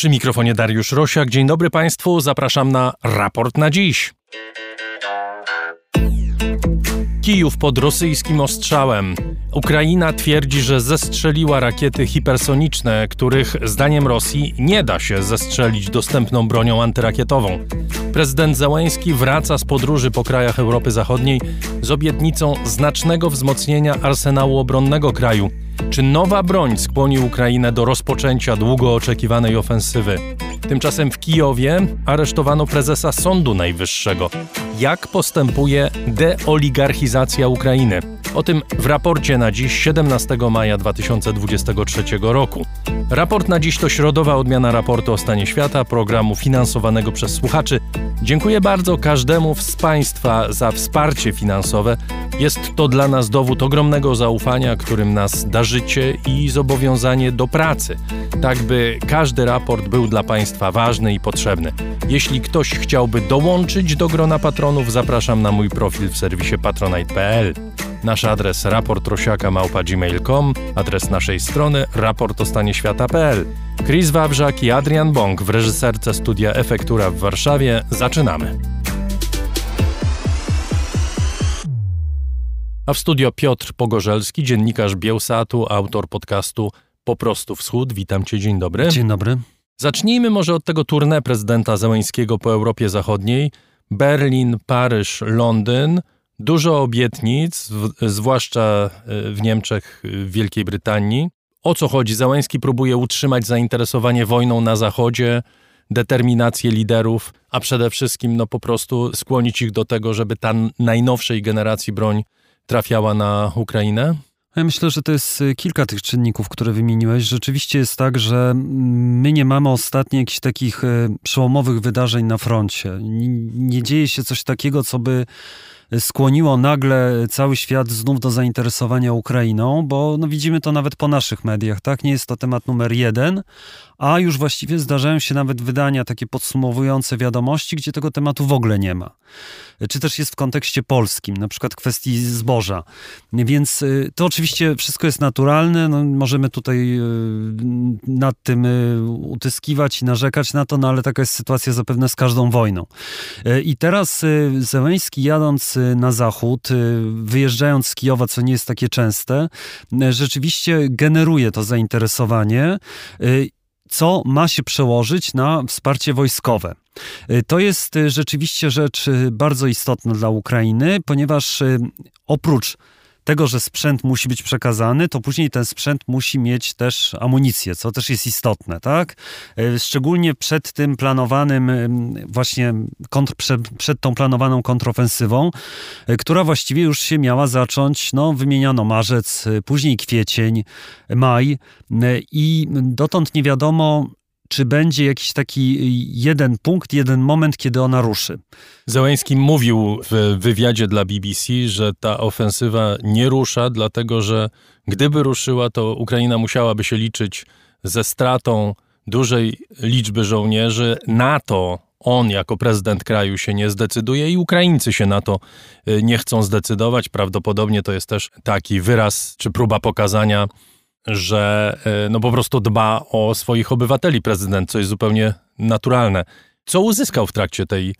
Przy mikrofonie Dariusz Rosiak. Dzień dobry Państwu, zapraszam na raport na dziś. Kijów pod rosyjskim ostrzałem. Ukraina twierdzi, że zestrzeliła rakiety hipersoniczne, których zdaniem Rosji nie da się zestrzelić dostępną bronią antyrakietową. Prezydent Załęski wraca z podróży po krajach Europy Zachodniej z obietnicą znacznego wzmocnienia arsenału obronnego kraju. Czy nowa broń skłoni Ukrainę do rozpoczęcia długo oczekiwanej ofensywy? Tymczasem w Kijowie aresztowano prezesa Sądu Najwyższego. Jak postępuje deoligarchizacja Ukrainy? O tym w raporcie na dziś 17 maja 2023 roku. Raport na dziś to środowa odmiana raportu o stanie świata, programu finansowanego przez słuchaczy. Dziękuję bardzo każdemu z Państwa za wsparcie finansowe. Jest to dla nas dowód ogromnego zaufania, którym nas darzycie i zobowiązanie do pracy, tak by każdy raport był dla Państwa ważny i potrzebny. Jeśli ktoś chciałby dołączyć do grona patronów, zapraszam na mój profil w serwisie patronite.pl. Nasz adres raportrosiaka.gmail.com, adres naszej strony raportostanieświata.pl. Chris Wawrzak i Adrian Bąk w reżyserce studia Efektura w Warszawie. Zaczynamy. A w studio Piotr Pogorzelski, dziennikarz Bielsatu, autor podcastu Po prostu Wschód. Witam cię, dzień dobry. Dzień dobry. Zacznijmy może od tego tournée prezydenta Zełęńskiego po Europie Zachodniej. Berlin, Paryż, Londyn – Dużo obietnic, w, zwłaszcza e, w Niemczech, w Wielkiej Brytanii. O co chodzi? Załęski próbuje utrzymać zainteresowanie wojną na Zachodzie, determinację liderów, a przede wszystkim no, po prostu skłonić ich do tego, żeby ta najnowszej generacji broń trafiała na Ukrainę? Ja myślę, że to jest y, kilka tych czynników, które wymieniłeś. Rzeczywiście jest tak, że my nie mamy ostatnio jakichś takich y, przełomowych wydarzeń na froncie. Nie, dzieje się coś takiego, co by skłoniło nagle cały świat znów do zainteresowania Ukrainą, bo no widzimy to nawet po naszych mediach, tak? Nie jest to temat numer jeden, a już właściwie zdarzają się nawet wydania takie podsumowujące wiadomości, gdzie tego tematu w ogóle nie ma. Czy też jest w kontekście polskim, na przykład kwestii zboża. Więc y, to oczywiście wszystko jest naturalne, no, możemy tutaj y, nad tym y, utyskiwać i narzekać na to, no ale taka jest sytuacja zapewne z każdą wojną. I teraz Zełęński jadąc na zachód, wyjeżdżając z Kijowa, co nie jest takie częste, rzeczywiście generuje to zainteresowanie co ma się przełożyć na wsparcie wojskowe. Y, to jest y, rzeczywiście rzecz y, bardzo istotna dla Ukrainy, ponieważ oprócz tego, że sprzęt musi być przekazany, to później ten sprzęt musi mieć też amunicję, co też jest istotne, tak? E, szczególnie przed tym planowanym, właśnie kontr, przed, przed tą planowaną kontrofensywą, e, która właściwie już się miała zacząć, no wymieniano marzec, e, później kwiecień, maj i dotąd nie wiadomo, czy będzie jakiś taki jeden punkt, jeden moment, kiedy ona ruszy. Załęski mówił w wywiadzie dla BBC, że ta ofensywa nie rusza, dlatego że gdyby ruszyła, to Ukraina musiałaby się liczyć ze stratą dużej liczby żołnierzy. Na to on jako prezydent kraju się nie zdecyduje i Ukraińcy się na to y, nie chcą zdecydować. Prawdopodobnie to jest też taki wyraz czy próba pokazania że e, no po prostu dba o swoich obywateli prezydent, co jest zupełnie naturalne. Co uzyskał w trakcie tej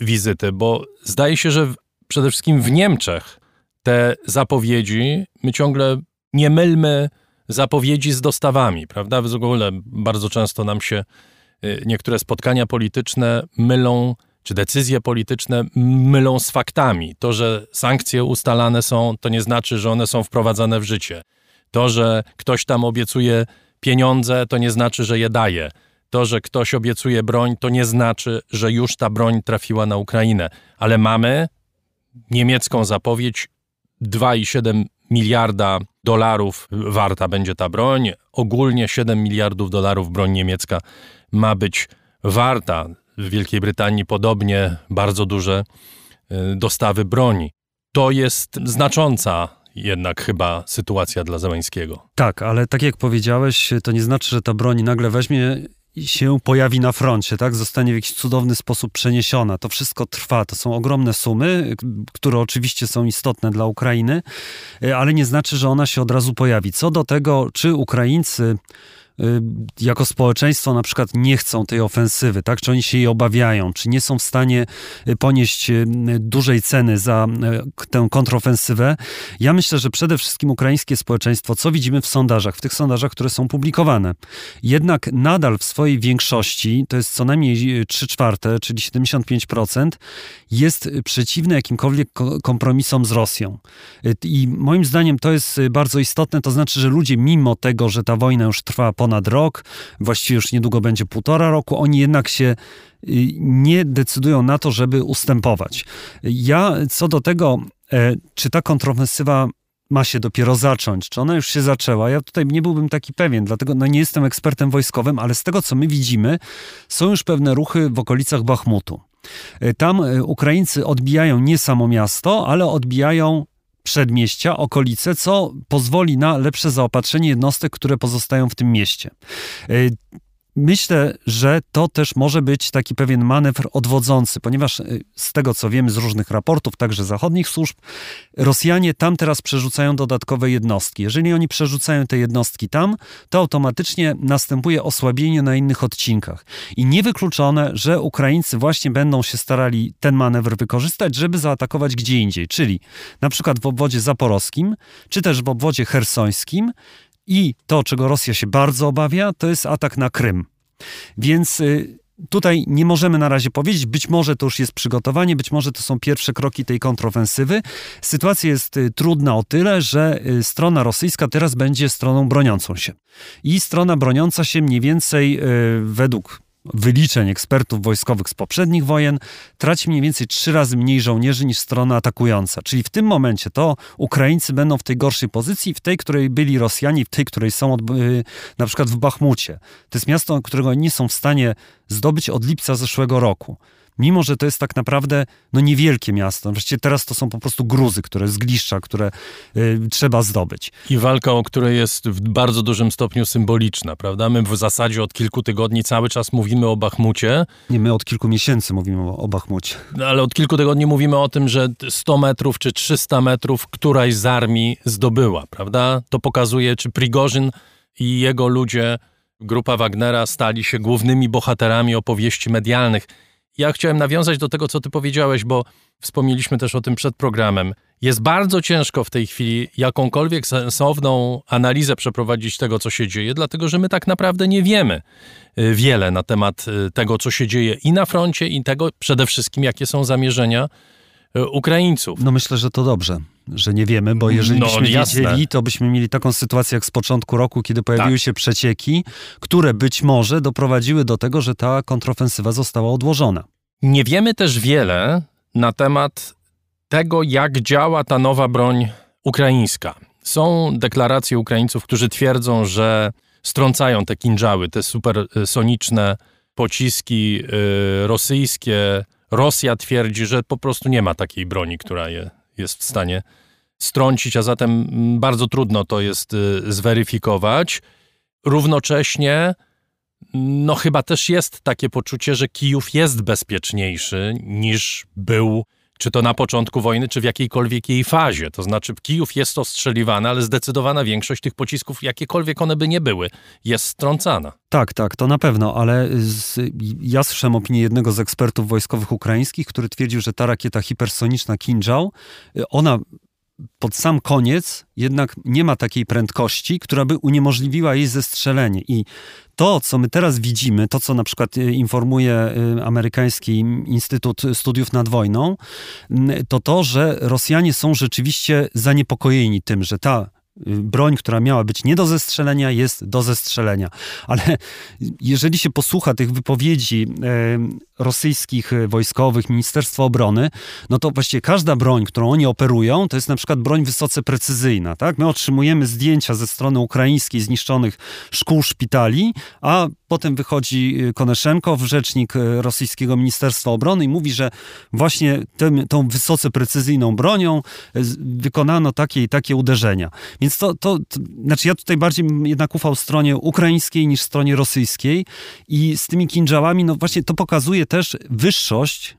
wizyty? Bo zdaje się, że przede wszystkim w Niemczech te zapowiedzi, my ciągle nie mylmy zapowiedzi z dostawami, prawda? W ogóle bardzo często nam się e, niektóre spotkania polityczne mylą, czy decyzje polityczne mylą z faktami. To, że sankcje ustalane są, to nie znaczy, że one są wprowadzane w życie. To, że ktoś tam obiecuje pieniądze, to nie znaczy, że je daje. To, że ktoś obiecuje broń, to nie znaczy, że już ta broń trafiła na Ukrainę. Ale mamy niemiecką zapowiedź 2,7 miliarda dolarów warta będzie ta broń. Ogólnie 7 miliardów dolarów broń niemiecka ma być warta. W Wielkiej Brytanii podobnie bardzo duże y, dostawy broni. To jest znacząca jednak chyba sytuacja dla Zeleńskiego. Tak, ale tak jak powiedziałeś, to nie znaczy, że ta broń nagle weźmie się pojawi na froncie, tak? Zostanie w jakiś cudowny sposób przeniesiona. To wszystko trwa. To są ogromne sumy, które oczywiście są istotne dla Ukrainy, ale nie znaczy, że ona się od razu pojawi. Co do tego, czy Ukraińcy jako społeczeństwo na przykład nie chcą tej ofensywy, tak? Czy oni się jej obawiają, czy nie są w stanie y, ponieść y, dużej ceny za tę kontrofensywę. Ja myślę, że przede wszystkim ukraińskie społeczeństwo, co widzimy w sondażach, w tych sondażach, które są publikowane, jednak nadal w swojej większości, to jest co najmniej 3 czwarte, czyli 75%, jest przeciwne jakimkolwiek kompromisom z Rosją. I moim zdaniem to jest bardzo istotne, to znaczy, że ludzie mimo tego, że ta wojna już trwa ponad rok, właściwie już niedługo będzie półtora roku, oni jednak się y, nie decydują na to, żeby ustępować. Ja co do tego, e, czy ta kontrofensywa ma się dopiero zacząć, czy ona już się zaczęła, ja tutaj nie byłbym taki pewien, dlatego no nie jestem ekspertem wojskowym, ale z tego, co my widzimy, są już pewne ruchy w okolicach Bachmutu. E, tam e, Ukraińcy odbijają nie samo miasto, ale odbijają przedmieścia, okolice, co pozwoli na lepsze zaopatrzenie jednostek, które pozostają w tym mieście. Myślę, że to też może być taki pewien manewr odwodzący, ponieważ y, z tego co wiemy z różnych raportów, także zachodnich służb, Rosjanie tam teraz przerzucają dodatkowe jednostki. Jeżeli oni przerzucają te jednostki tam, to automatycznie następuje osłabienie na innych odcinkach. I niewykluczone, że Ukraińcy właśnie będą się starali ten manewr wykorzystać, żeby zaatakować gdzie indziej, czyli na przykład w obwodzie zaporowskim, czy też w obwodzie hersońskim, i to, czego Rosja się bardzo obawia, to jest atak na Krym. Więc y, tutaj nie możemy na razie powiedzieć, być może to już jest przygotowanie, być może to są pierwsze kroki tej kontrofensywy. Sytuacja jest y, trudna o tyle, że y, strona rosyjska teraz będzie stroną broniącą się. I strona broniąca się mniej więcej według wyliczeń ekspertów wojskowych z poprzednich wojen, traci mniej więcej trzy razy mniej żołnierzy niż strona atakująca. Czyli w tym momencie to Ukraińcy będą w tej gorszej pozycji, w tej, której byli Rosjanie, w tej, której są od, y, na przykład w Bachmucie. To jest miasto, którego nie są w stanie zdobyć od lipca zeszłego roku mimo że to jest tak naprawdę no, niewielkie miasto. Właściwie teraz to są po prostu gruzy, które zgliszcza, które y, trzeba zdobyć. I walka, o której jest w bardzo dużym stopniu symboliczna, prawda? My w zasadzie od kilku tygodni cały czas mówimy o Bachmucie. Nie, my od kilku miesięcy mówimy o, o Bachmucie. No, ale od kilku tygodni mówimy o tym, że 100 metrów czy 300 metrów któraś z armii zdobyła, prawda? To pokazuje, czy Prigorzyn i jego ludzie, grupa Wagnera, stali się głównymi bohaterami opowieści medialnych. Ja chciałem nawiązać do tego, co ty powiedziałeś, bo wspomnieliśmy też o tym przed programem. Jest bardzo ciężko w tej chwili jakąkolwiek sensowną analizę przeprowadzić tego, co się dzieje, dlatego że my tak naprawdę nie wiemy y, wiele na temat y, tego, co się dzieje i na froncie, i tego przede wszystkim, jakie są zamierzenia y, Ukraińców. No myślę, że to dobrze że nie wiemy, bo jeżeli no, byśmy jasne. wiedzieli, to byśmy mieli taką sytuację jak z początku roku, kiedy pojawiły tak. się przecieki, które być może doprowadziły do tego, że ta kontrofensywa została odłożona. Nie wiemy też wiele na temat tego, jak działa ta nowa broń ukraińska. Są deklaracje Ukraińców, którzy twierdzą, że strącają te kinżały, te supersoniczne pociski yy, rosyjskie. Rosja twierdzi, że po prostu nie ma takiej broni, która je jest w stanie strącić, a zatem mm, bardzo trudno to jest y, zweryfikować. Równocześnie, no chyba też jest takie poczucie, że Kijów jest bezpieczniejszy niż był czy to na początku wojny, czy w jakiejkolwiek jej fazie. To znaczy, Kijów jest ostrzeliwany, ale zdecydowana większość tych pocisków, jakiekolwiek one by nie były, jest strącana. Tak, tak, to na pewno, ale z, ja słyszałem opinię jednego z ekspertów wojskowych ukraińskich, który twierdził, że ta rakieta hipersoniczna Kinjal, ona pod sam koniec jednak nie ma takiej prędkości, która by uniemożliwiła jej zestrzelenie. I to, co my teraz widzimy, to, co na przykład y, informuje y, amerykański Instytut Studiów nad Wojną, to to, że Rosjanie są rzeczywiście zaniepokojeni tym, że ta broń, która miała być nie do zestrzelenia, jest do zestrzelenia. Ale jeżeli się posłucha tych wypowiedzi e, rosyjskich wojskowych, Ministerstwa Obrony, no to właściwie każda broń, którą oni operują, to jest na przykład broń wysoce precyzyjna. Tak? My otrzymujemy zdjęcia ze strony ukraińskiej zniszczonych szkół, szpitali, a potem wychodzi Koneszenko, rzecznik rosyjskiego Ministerstwa Obrony i mówi, że właśnie tym, tą wysoce precyzyjną bronią wykonano takie i takie uderzenia. Więc więc to, to, to, znaczy ja tutaj bardziej jednak ufał stronie ukraińskiej niż stronie rosyjskiej i z tymi kinżałami, no właśnie to pokazuje też wyższość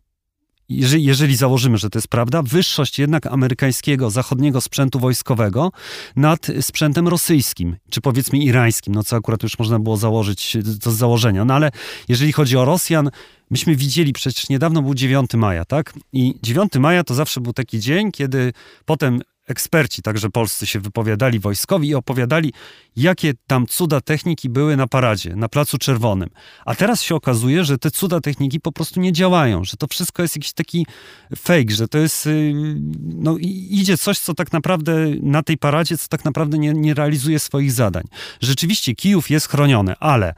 jeżeli, jeżeli założymy, że to jest prawda, wyższość jednak amerykańskiego, zachodniego sprzętu wojskowego nad sprzętem rosyjskim, czy powiedzmy irańskim, no co akurat już można było założyć to z założenia. No ale jeżeli chodzi o Rosjan, myśmy widzieli, przecież niedawno był 9 maja, tak? I 9 maja to zawsze był taki dzień, kiedy potem eksperci, także polscy się wypowiadali wojskowi i opowiadali, jakie tam cuda techniki były na paradzie, na Placu Czerwonym. A teraz się okazuje, że te cuda techniki po prostu nie działają, że to wszystko jest jakiś taki fake, że to jest, y, no idzie coś, co tak naprawdę na tej paradzie, co tak naprawdę nie, nie realizuje swoich zadań. Rzeczywiście Kijów jest chroniony, ale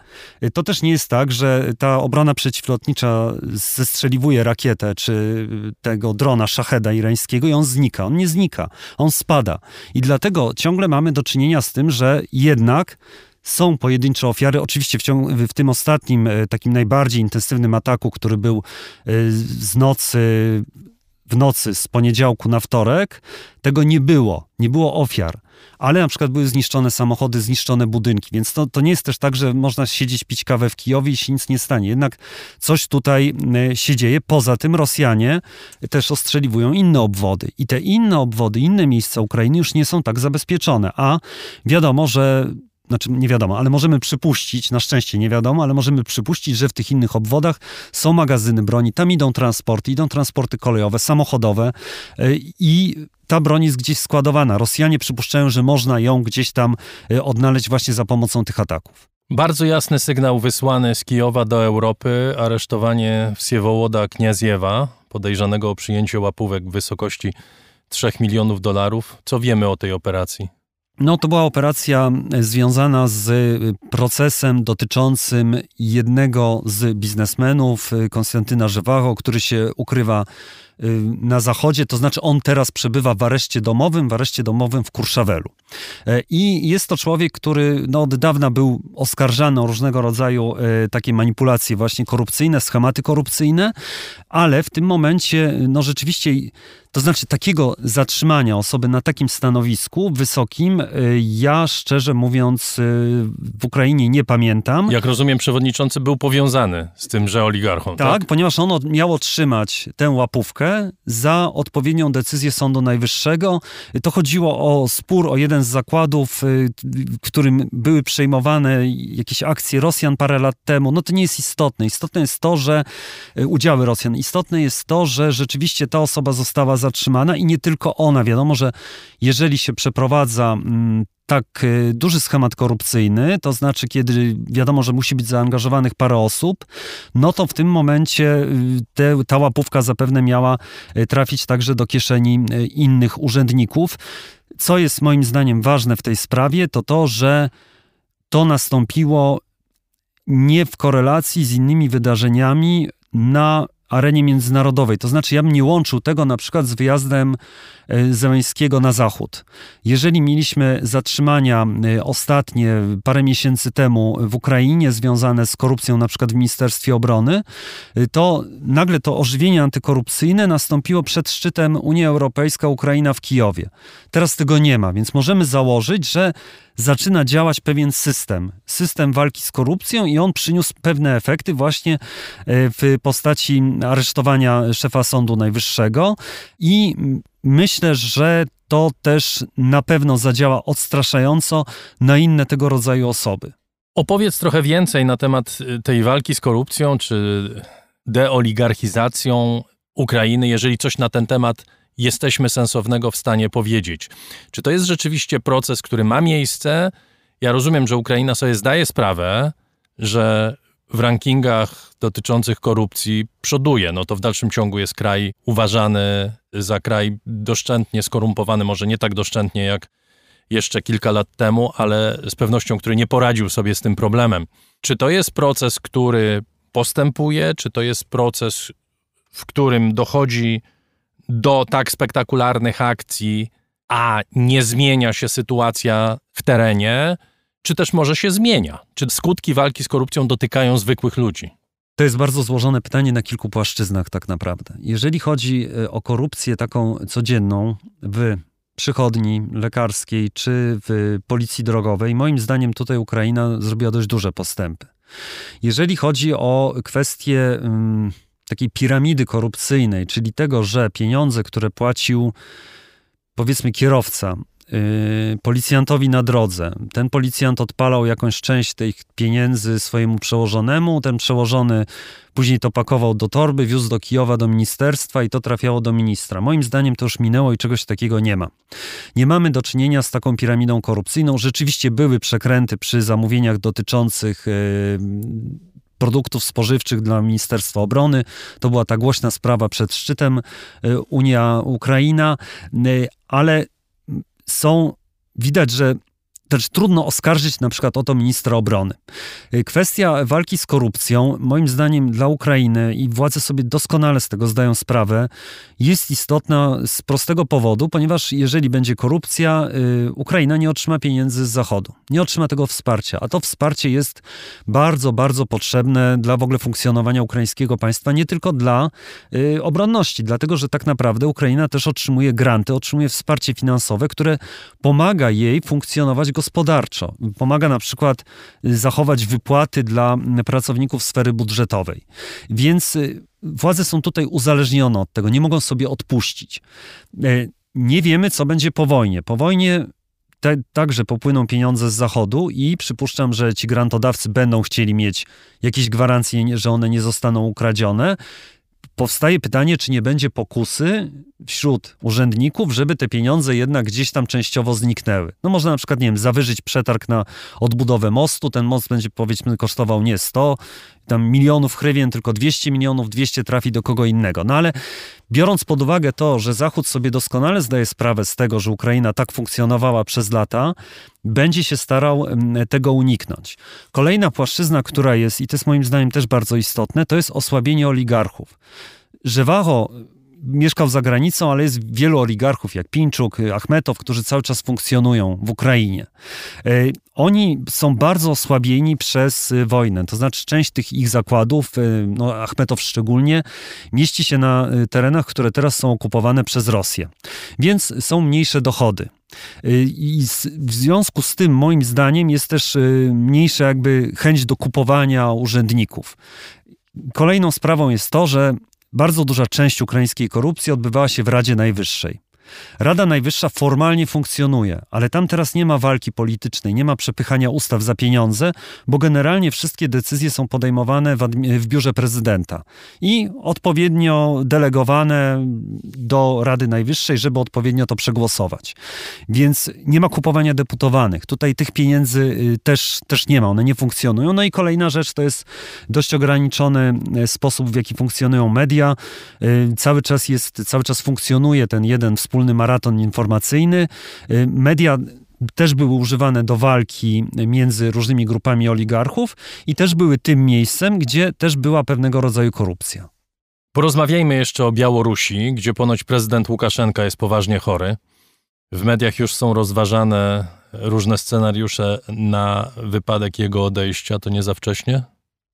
to też nie jest tak, że ta obrona przeciwlotnicza zestrzeliwuje rakietę, czy tego drona Szacheda irańskiego i on znika. On nie znika on spada. I dlatego ciągle mamy do czynienia z tym, że jednak są pojedyncze ofiary. Oczywiście w, ciągu, w, tym ostatnim, e, takim najbardziej intensywnym ataku, który był e, z nocy w nocy z poniedziałku na wtorek, tego nie było. Nie było ofiar. Ale na przykład były zniszczone samochody, zniszczone budynki, więc to, to nie jest też tak, że można siedzieć, pić kawę w Kijowie i się nic nie stanie. Jednak coś tutaj e, się dzieje. Poza tym Rosjanie też ostrzeliwują inne obwody. I te inne obwody, inne miejsca Ukrainy już nie są tak zabezpieczone. A wiadomo, że znaczy nie wiadomo, ale możemy przypuścić, na szczęście nie wiadomo, ale możemy przypuścić, że w tych innych obwodach są magazyny broni, tam idą transporty, idą transporty kolejowe, samochodowe e, i ta broń jest gdzieś składowana. Rosjanie przypuszczają, że można ją gdzieś tam e, odnaleźć właśnie za pomocą tych ataków. Bardzo jasny sygnał wysłany z Kijowa do Europy, aresztowanie Wsiewołoda Kniaziewa, podejrzanego o przyjęcie łapówek w wysokości 3 milionów dolarów. Co wiemy o tej operacji? No, to była operacja związana z procesem dotyczącym jednego z biznesmenów, Konstantyna Żywacho, który się ukrywa na zachodzie, to znaczy on teraz przebywa w areszcie domowym, w areszcie domowym w Kurszawelu. E, I jest to człowiek, który no, od dawna był oskarżany o różnego rodzaju e, takie manipulacje właśnie korupcyjne, schematy korupcyjne, ale w tym momencie no rzeczywiście to znaczy takiego zatrzymania osoby na takim stanowisku wysokim, y, ja szczerze mówiąc y, w Ukrainie nie pamiętam. Jak rozumiem, przewodniczący był powiązany z tymże oligarchą. Tak, tak? ponieważ on miał otrzymać tę łapówkę za odpowiednią decyzję Sądu Najwyższego. To chodziło o spór o jeden z zakładów, y, w którym były przejmowane jakieś akcje Rosjan parę lat temu. No to nie jest istotne. Istotne jest to, że udziały Rosjan. Istotne jest to, że rzeczywiście ta osoba została zatrzymana i nie tylko ona. Wiadomo, że jeżeli się przeprowadza mm, tak y, duży schemat korupcyjny, to znaczy kiedy wiadomo, że musi być zaangażowanych parę osób, no to w tym momencie y, te, ta łapówka zapewne miała y, trafić także do kieszeni innych urzędników. Co jest moim zdaniem ważne w tej sprawie, to to, że to nastąpiło nie w korelacji z innymi wydarzeniami na arenie międzynarodowej. To znaczy, ja bym nie łączył tego na przykład z wyjazdem Zeleńskiego na zachód. Jeżeli mieliśmy zatrzymania e, ostatnie parę miesięcy temu w Ukrainie związane z korupcją na przykład w Ministerstwie Obrony, e, to nagle to ożywienie antykorupcyjne nastąpiło przed szczytem Unia Europejska-Ukraina w Kijowie. Teraz tego nie ma, więc możemy założyć, że zaczyna działać pewien system, system walki z korupcją i on przyniósł pewne efekty właśnie w postaci aresztowania szefa Sądu Najwyższego i myślę, że to też na pewno zadziała odstraszająco na inne tego rodzaju osoby. Opowiedz trochę więcej na temat y, tej walki z korupcją czy deoligarchizacją Ukrainy, jeżeli coś na ten temat jesteśmy sensownego w stanie powiedzieć. Czy to jest rzeczywiście proces, który ma miejsce? Ja rozumiem, że Ukraina sobie zdaje sprawę, że w rankingach dotyczących korupcji przoduje. No to w dalszym ciągu jest kraj uważany za kraj doszczętnie skorumpowany, może nie tak doszczętnie jak jeszcze kilka lat temu, ale z pewnością, który nie poradził sobie z tym problemem. Czy to jest proces, który postępuje, czy to jest proces, w którym dochodzi do tak spektakularnych akcji, a nie zmienia się sytuacja w terenie? czy też może się zmienia? Czy skutki walki z korupcją dotykają zwykłych ludzi? To jest bardzo złożone pytanie na kilku płaszczyznach, tak naprawdę. Jeżeli chodzi e, o korupcję taką codzienną w przychodni lekarskiej czy w policji drogowej, moim zdaniem tutaj Ukraina zrobiła dość duże postępy. Jeżeli chodzi o kwestie. Um, takiej piramidy korupcyjnej, czyli tego, że pieniądze, które płacił powiedzmy kierowca policjantowi na drodze. Ten policjant odpalał jakąś część tych pieniędzy swojemu przełożonemu, ten przełożony później to pakował do torby, wiózł do Kijowa, do ministerstwa i to trafiało do ministra. Moim zdaniem to już minęło i czegoś takiego nie ma. Nie mamy do czynienia z taką piramidą korupcyjną. Rzeczywiście były przekręty przy zamówieniach dotyczących yy, produktów spożywczych dla Ministerstwa Obrony. To była ta głośna sprawa przed szczytem y, Unia-Ukraina, y, ale są, widać, że też trudno oskarżyć na przykład o to ministra obrony. Y, kwestia walki z korupcją, moim zdaniem dla Ukrainy i władze sobie doskonale z tego zdają sprawę, jest istotna z prostego powodu, ponieważ jeżeli będzie korupcja, y, Ukraina nie otrzyma pieniędzy z Zachodu, nie otrzyma tego wsparcia, a to wsparcie jest bardzo, bardzo potrzebne dla w ogóle funkcjonowania ukraińskiego państwa, nie tylko dla y, obronności, dlatego że tak naprawdę Ukraina też otrzymuje granty, otrzymuje wsparcie finansowe, które pomaga jej funkcjonować gospodarczo gospodarczo. Pomaga na przykład y, zachować wypłaty dla pracowników sfery budżetowej. Więc y, władze są tutaj uzależnione od tego, nie mogą sobie odpuścić. Y, nie wiemy, co będzie po wojnie. Po wojnie te, także popłyną pieniądze z zachodu i przypuszczam, że ci grantodawcy będą chcieli mieć jakieś gwarancje, że one nie zostaną ukradzione powstaje pytanie, czy nie będzie pokusy wśród urzędników, żeby te pieniądze jednak gdzieś tam częściowo zniknęły. No można na przykład, nie wiem, zawyżyć przetarg na odbudowę mostu, ten most będzie powiedzmy kosztował nie 100 tam milionów hrywien, tylko 200 milionów, 200 trafi do kogo innego. No ale biorąc pod uwagę to, że Zachód sobie doskonale zdaje sprawę z tego, że Ukraina tak funkcjonowała przez lata, będzie się starał mm, tego uniknąć. Kolejna płaszczyzna, która jest, i to jest moim zdaniem też bardzo istotne, to jest osłabienie oligarchów. Żywacho mieszkał za granicą, ale jest wielu oligarchów, jak Pinczuk, Achmetow, którzy cały czas funkcjonują w Ukrainie. E, oni są bardzo osłabieni przez wojnę, to znaczy część tych ich zakładów, no Achmetow szczególnie, mieści się na terenach, które teraz są okupowane przez Rosję. Więc są mniejsze dochody. I w związku z tym, moim zdaniem, jest też mniejsza jakby chęć do kupowania urzędników. Kolejną sprawą jest to, że bardzo duża część ukraińskiej korupcji odbywała się w Radzie Najwyższej. Rada Najwyższa formalnie funkcjonuje, ale tam teraz nie ma walki politycznej, nie ma przepychania ustaw za pieniądze, bo generalnie wszystkie decyzje są podejmowane w, w biurze prezydenta i odpowiednio delegowane do Rady Najwyższej, żeby odpowiednio to przegłosować. Więc nie ma kupowania deputowanych. Tutaj tych pieniędzy y, też, też nie ma, one nie funkcjonują. No i kolejna rzecz to jest dość ograniczony y, sposób, w jaki funkcjonują media. Y, cały czas jest, cały czas funkcjonuje ten jeden wspólny wspólny maraton informacyjny. Y, media też były używane do walki między różnymi grupami oligarchów i też były tym miejscem, gdzie też była pewnego rodzaju korupcja. Porozmawiajmy jeszcze o Białorusi, gdzie ponoć prezydent Łukaszenka jest poważnie chory. W mediach już są rozważane różne scenariusze na wypadek jego odejścia. To nie za wcześnie?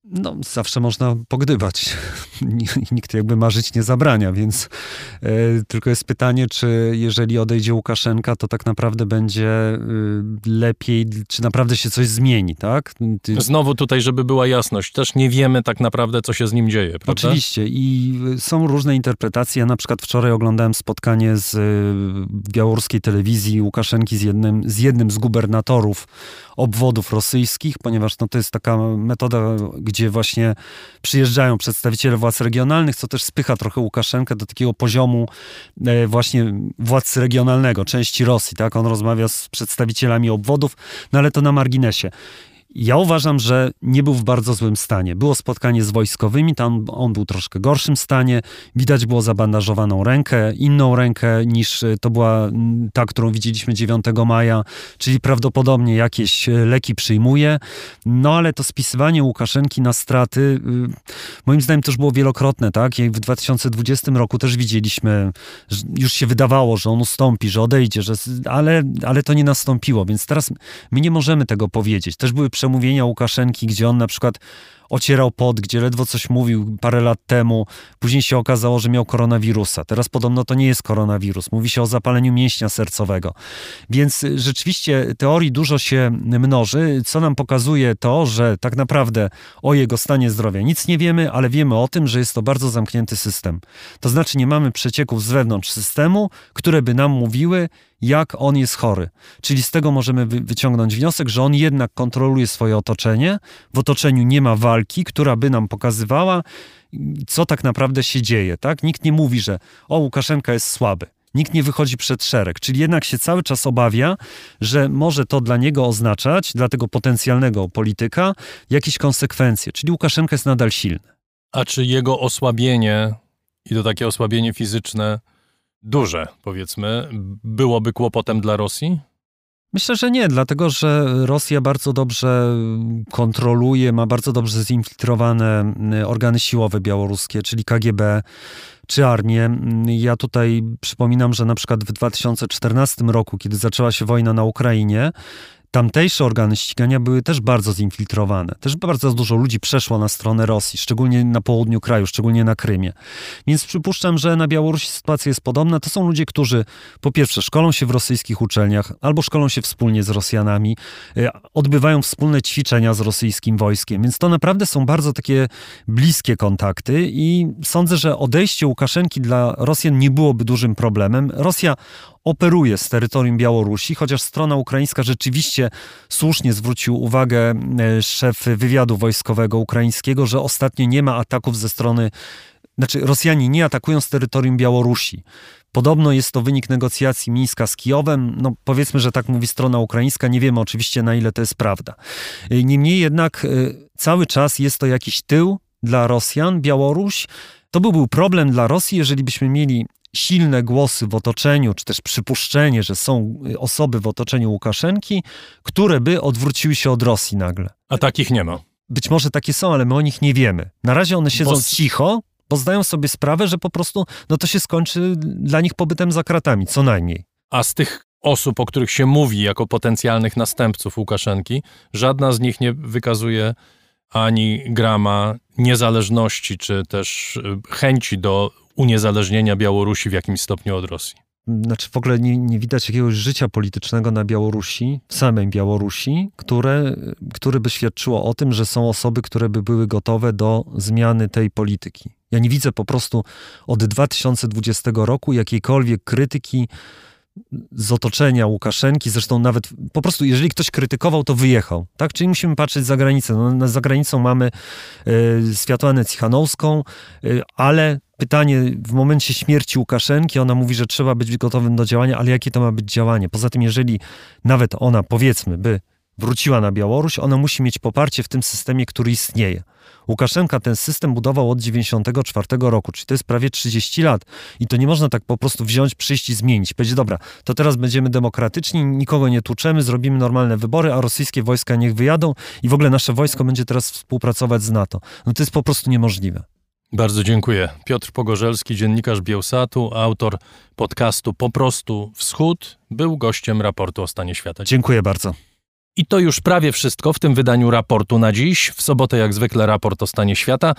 No, zawsze można pogdybać. Nikt jakby marzyć nie zabrania, więc e, tylko jest pytanie, czy jeżeli odejdzie Łukaszenka, to tak naprawdę będzie y, lepiej, czy naprawdę się coś zmieni, tak? Ty... Znowu tutaj, żeby była jasność, też nie wiemy tak naprawdę, co się z nim dzieje, prawda? Oczywiście i są różne interpretacje. Ja na przykład wczoraj oglądałem spotkanie z y, białoruskiej telewizji Łukaszenki z jednym z, jednym z gubernatorów obwodów rosyjskich, ponieważ no, to jest taka metoda, gdzie właśnie przyjeżdżają przedstawiciele władz regionalnych, co też spycha trochę Łukaszenkę do takiego poziomu e, właśnie władcy regionalnego, części Rosji, tak? On rozmawia z przedstawicielami obwodów, no ale to na marginesie. Ja uważam, że nie był w bardzo złym stanie. Było spotkanie z wojskowymi, tam on był troszkę gorszym stanie. Widać było zabandażowaną rękę, inną rękę niż e, to była mm, ta, którą widzieliśmy 9 maja, czyli prawdopodobnie jakieś e, leki przyjmuje. No ale to spisywanie Łukaszenki na straty, y, moim zdaniem też było wielokrotne, tak? Jak w 2020 roku też widzieliśmy, już się wydawało, że on ustąpi, że odejdzie, że, ale, ale to nie nastąpiło, więc teraz my nie możemy tego powiedzieć. Też były przemówienia Łukaszenki, gdzie on na przykład ocierał pot, gdzie ledwo coś mówił parę lat temu. Później się okazało, że miał koronawirusa. Teraz podobno to nie jest koronawirus. Mówi się o zapaleniu mięśnia sercowego. Więc rzeczywiście teorii dużo się mnoży, co nam pokazuje to, że tak naprawdę o jego stanie zdrowia nic nie wiemy, ale wiemy o tym, że jest to bardzo zamknięty system. To znaczy nie mamy przecieków z wewnątrz systemu, które by nam mówiły, jak on jest chory. Czyli z tego możemy wyciągnąć wniosek, że on jednak kontroluje swoje otoczenie. W otoczeniu nie ma walki, która by nam pokazywała, co tak naprawdę się dzieje. Tak? Nikt nie mówi, że o, Łukaszenka jest słaby. Nikt nie wychodzi przed szereg, czyli jednak się cały czas obawia, że może to dla niego oznaczać, dla tego potencjalnego polityka, jakieś konsekwencje. Czyli Łukaszenka jest nadal silny. A czy jego osłabienie, i to takie osłabienie fizyczne, duże, powiedzmy, byłoby kłopotem dla Rosji? Myślę, że nie, dlatego że Rosja bardzo dobrze kontroluje, ma bardzo dobrze zinfiltrowane y, organy siłowe białoruskie, czyli KGB czy armię. Ja tutaj przypominam, że na przykład w 2014 roku, kiedy zaczęła się wojna na Ukrainie, tamtejsze organy ścigania były też bardzo zinfiltrowane. Też bardzo dużo ludzi przeszło na stronę Rosji, szczególnie na południu kraju, szczególnie na Krymie. Więc przypuszczam, że na Białorusi sytuacja jest podobna. To są ludzie, którzy po pierwsze szkolą się w rosyjskich uczelniach albo szkolą się wspólnie z Rosjanami, e, odbywają wspólne ćwiczenia z rosyjskim wojskiem. Więc to naprawdę są bardzo takie bliskie kontakty i sądzę, że odejście Łukaszenki dla Rosjan nie byłoby dużym problemem. Rosja operuje z terytorium Białorusi, chociaż strona ukraińska rzeczywiście słusznie zwrócił uwagę e, szef wywiadu wojskowego ukraińskiego, że ostatnio nie ma ataków ze strony, znaczy Rosjanie nie atakują z terytorium Białorusi. Podobno jest to wynik negocjacji Mińska z Kijowem. No, powiedzmy, że tak mówi strona ukraińska. Nie wiemy oczywiście, na ile to jest prawda. E, niemniej jednak e, cały czas jest to jakiś tył dla Rosjan, Białoruś. To by był problem dla Rosji, jeżeli byśmy mieli silne głosy w otoczeniu, czy też przypuszczenie, że są y, osoby w otoczeniu Łukaszenki, które by odwróciły się od Rosji nagle. A takich nie ma. Być może takie są, ale my o nich nie wiemy. Na razie one siedzą bo... cicho, bo zdają sobie sprawę, że po prostu no to się skończy dla nich pobytem za kratami, co najmniej. A z tych osób, o których się mówi jako potencjalnych następców Łukaszenki, żadna z nich nie wykazuje ani grama niezależności, czy też y, chęci do uniezależnienia Białorusi w jakimś stopniu od Rosji. Znaczy w ogóle nie, nie widać jakiegoś życia politycznego na Białorusi, w samej Białorusi, które, które by świadczyło o tym, że są osoby, które by były gotowe do zmiany tej polityki. Ja nie widzę po prostu od 2020 roku jakiejkolwiek krytyki z otoczenia Łukaszenki, zresztą nawet po prostu, jeżeli ktoś krytykował, to wyjechał, tak? Czyli musimy patrzeć za granicę. No, za granicą mamy y, Światłanę Cichanowską, y, ale pytanie w momencie śmierci Łukaszenki, ona mówi, że trzeba być gotowym do działania, ale jakie to ma być działanie? Poza tym, jeżeli nawet ona, powiedzmy, by wróciła na Białoruś, ona musi mieć poparcie w tym systemie, który istnieje. Łukaszenka ten system budował od 94 roku, czyli to jest prawie 30 lat. I to nie można tak po prostu wziąć, przyjść i zmienić. Powiedzieć, dobra, to teraz będziemy demokratyczni, nikogo nie tłuczemy, zrobimy normalne wybory, a rosyjskie wojska niech wyjadą i w ogóle nasze wojsko będzie teraz współpracować z NATO. No to jest po prostu niemożliwe. Bardzo dziękuję. Piotr Pogorzelski, dziennikarz Bielsatu, autor podcastu Po prostu Wschód, był gościem raportu o stanie świata. Dziękuję bardzo. I to już prawie wszystko w tym wydaniu raportu na dziś. W sobotę, jak zwykle, raport o stanie świata.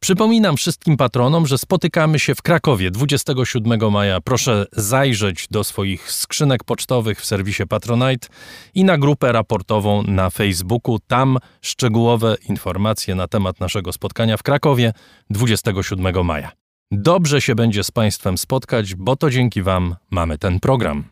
Przypominam wszystkim patronom, że spotykamy się w Krakowie 27 maja. Proszę zajrzeć do swoich skrzynek pocztowych w serwisie Patronite i na grupę raportową na Facebooku. Tam szczegółowe informacje na temat naszego spotkania w Krakowie 27 maja. Dobrze się będzie z Państwem spotkać, bo to dzięki Wam mamy ten program.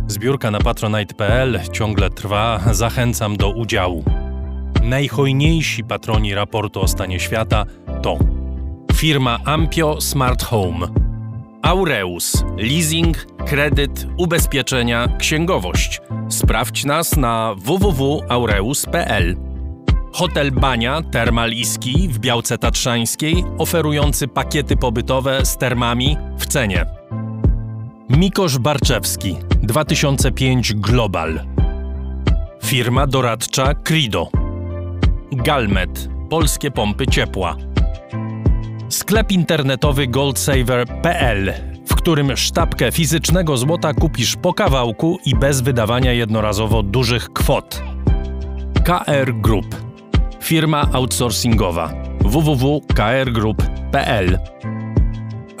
Zbiórka na patronite.pl ciągle trwa, zachęcam do udziału. Najhojniejsi patroni raportu o stanie świata to firma Ampio Smart Home, Aureus. Leasing, kredyt, ubezpieczenia, księgowość. Sprawdź nas na www.aureus.pl. Hotel Bania Termal Iski w Białce Tatrzańskiej, oferujący pakiety pobytowe z termami w cenie. Mikosz Barczewski 2005 Global. Firma doradcza Crido. Galmet Polskie pompy ciepła. Sklep internetowy goldsaver.pl, w którym sztabkę fizycznego złota kupisz po kawałku i bez wydawania jednorazowo dużych kwot. KR Group. Firma outsourcingowa www.krgroup.pl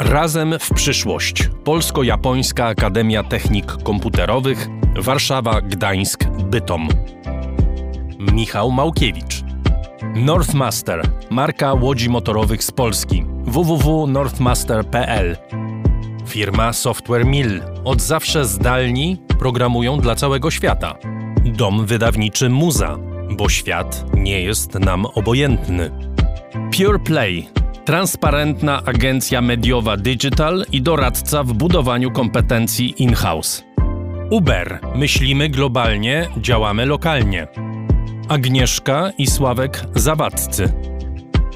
Razem w przyszłość. Polsko-Japońska Akademia Technik Komputerowych Warszawa, Gdańsk, Bytom. Michał Małkiewicz. Northmaster, marka łodzi motorowych z Polski. www.northmaster.pl Firma Software Mill. Od zawsze zdalni programują dla całego świata. Dom wydawniczy Muza, bo świat nie jest nam obojętny. Pure Play. Transparentna agencja mediowa digital i doradca w budowaniu kompetencji in-house. Uber. Myślimy globalnie, działamy lokalnie. Agnieszka i Sławek Zawadzcy.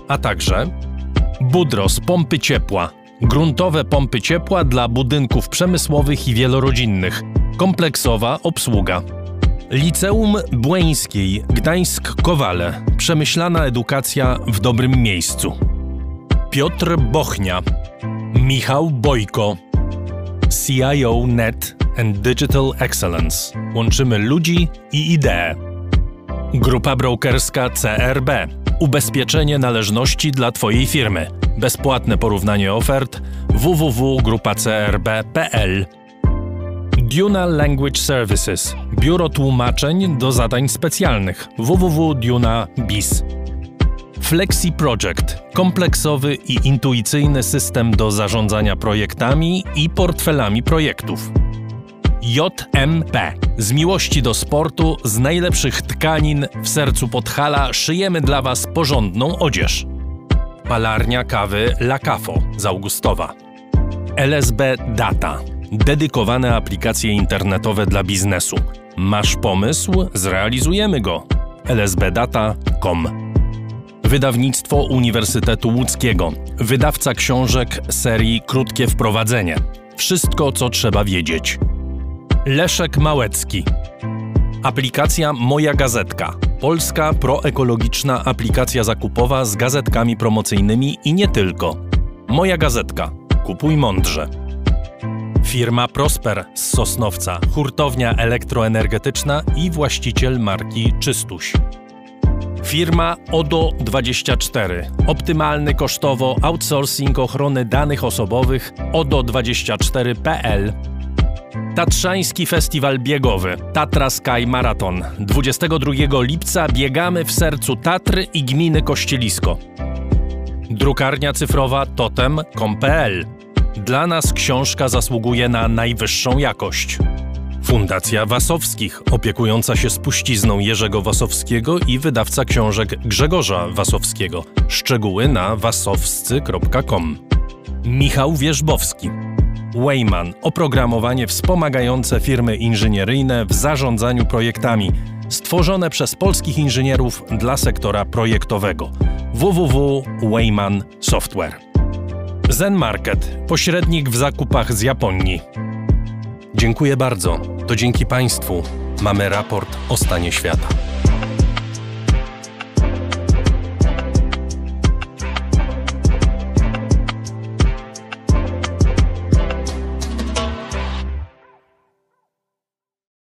A także Budros Pompy Ciepła. Gruntowe pompy ciepła dla budynków przemysłowych i wielorodzinnych. Kompleksowa obsługa. Liceum Błeńskiej Gdańsk-Kowale. Przemyślana edukacja w dobrym miejscu. Piotr Bochnia. Michał Bojko. CIO Net and Digital Excellence. Łączymy ludzi i idee. Grupa brokerska CRB. Ubezpieczenie należności dla Twojej firmy. Bezpłatne porównanie ofert www.grupacrb.pl Duna Language Services. Biuro tłumaczeń do zadań specjalnych www.duna.biz. Flexi Project. Kompleksowy i intuicyjny system do zarządzania projektami i portfelami projektów. JMP. Z miłości do sportu, z najlepszych tkanin w sercu Podhala szyjemy dla Was porządną odzież. Palarnia kawy La Cafo z Augustowa. LSB Data. Dedykowane aplikacje internetowe dla biznesu. Masz pomysł? Zrealizujemy go. lsbdata.com Wydawnictwo Uniwersytetu Łódzkiego. Wydawca książek serii Krótkie Wprowadzenie. Wszystko, co trzeba wiedzieć. Leszek Małecki. Aplikacja Moja Gazetka. Polska proekologiczna aplikacja zakupowa z gazetkami promocyjnymi i nie tylko. Moja Gazetka. Kupuj mądrze. Firma Prosper z Sosnowca, hurtownia elektroenergetyczna i właściciel marki Czystuś. Firma ODO24. Optymalny kosztowo outsourcing ochrony danych osobowych ODO24.pl Tatrzański Festiwal Biegowy Tatra Sky Marathon. 22 lipca biegamy w sercu Tatry i gminy Kościelisko. Drukarnia cyfrowa totem.com.pl. Dla nas książka zasługuje na najwyższą jakość. Fundacja Wasowskich, opiekująca się spuścizną Jerzego Wasowskiego i wydawca książek Grzegorza Wasowskiego. Szczegóły na wasowscy.com. Michał Wierzbowski. Wayman oprogramowanie wspomagające firmy inżynieryjne w zarządzaniu projektami, stworzone przez polskich inżynierów dla sektora projektowego. www.wayman Software. Zen Market pośrednik w zakupach z Japonii. Dziękuję bardzo. To dzięki Państwu mamy raport o stanie świata.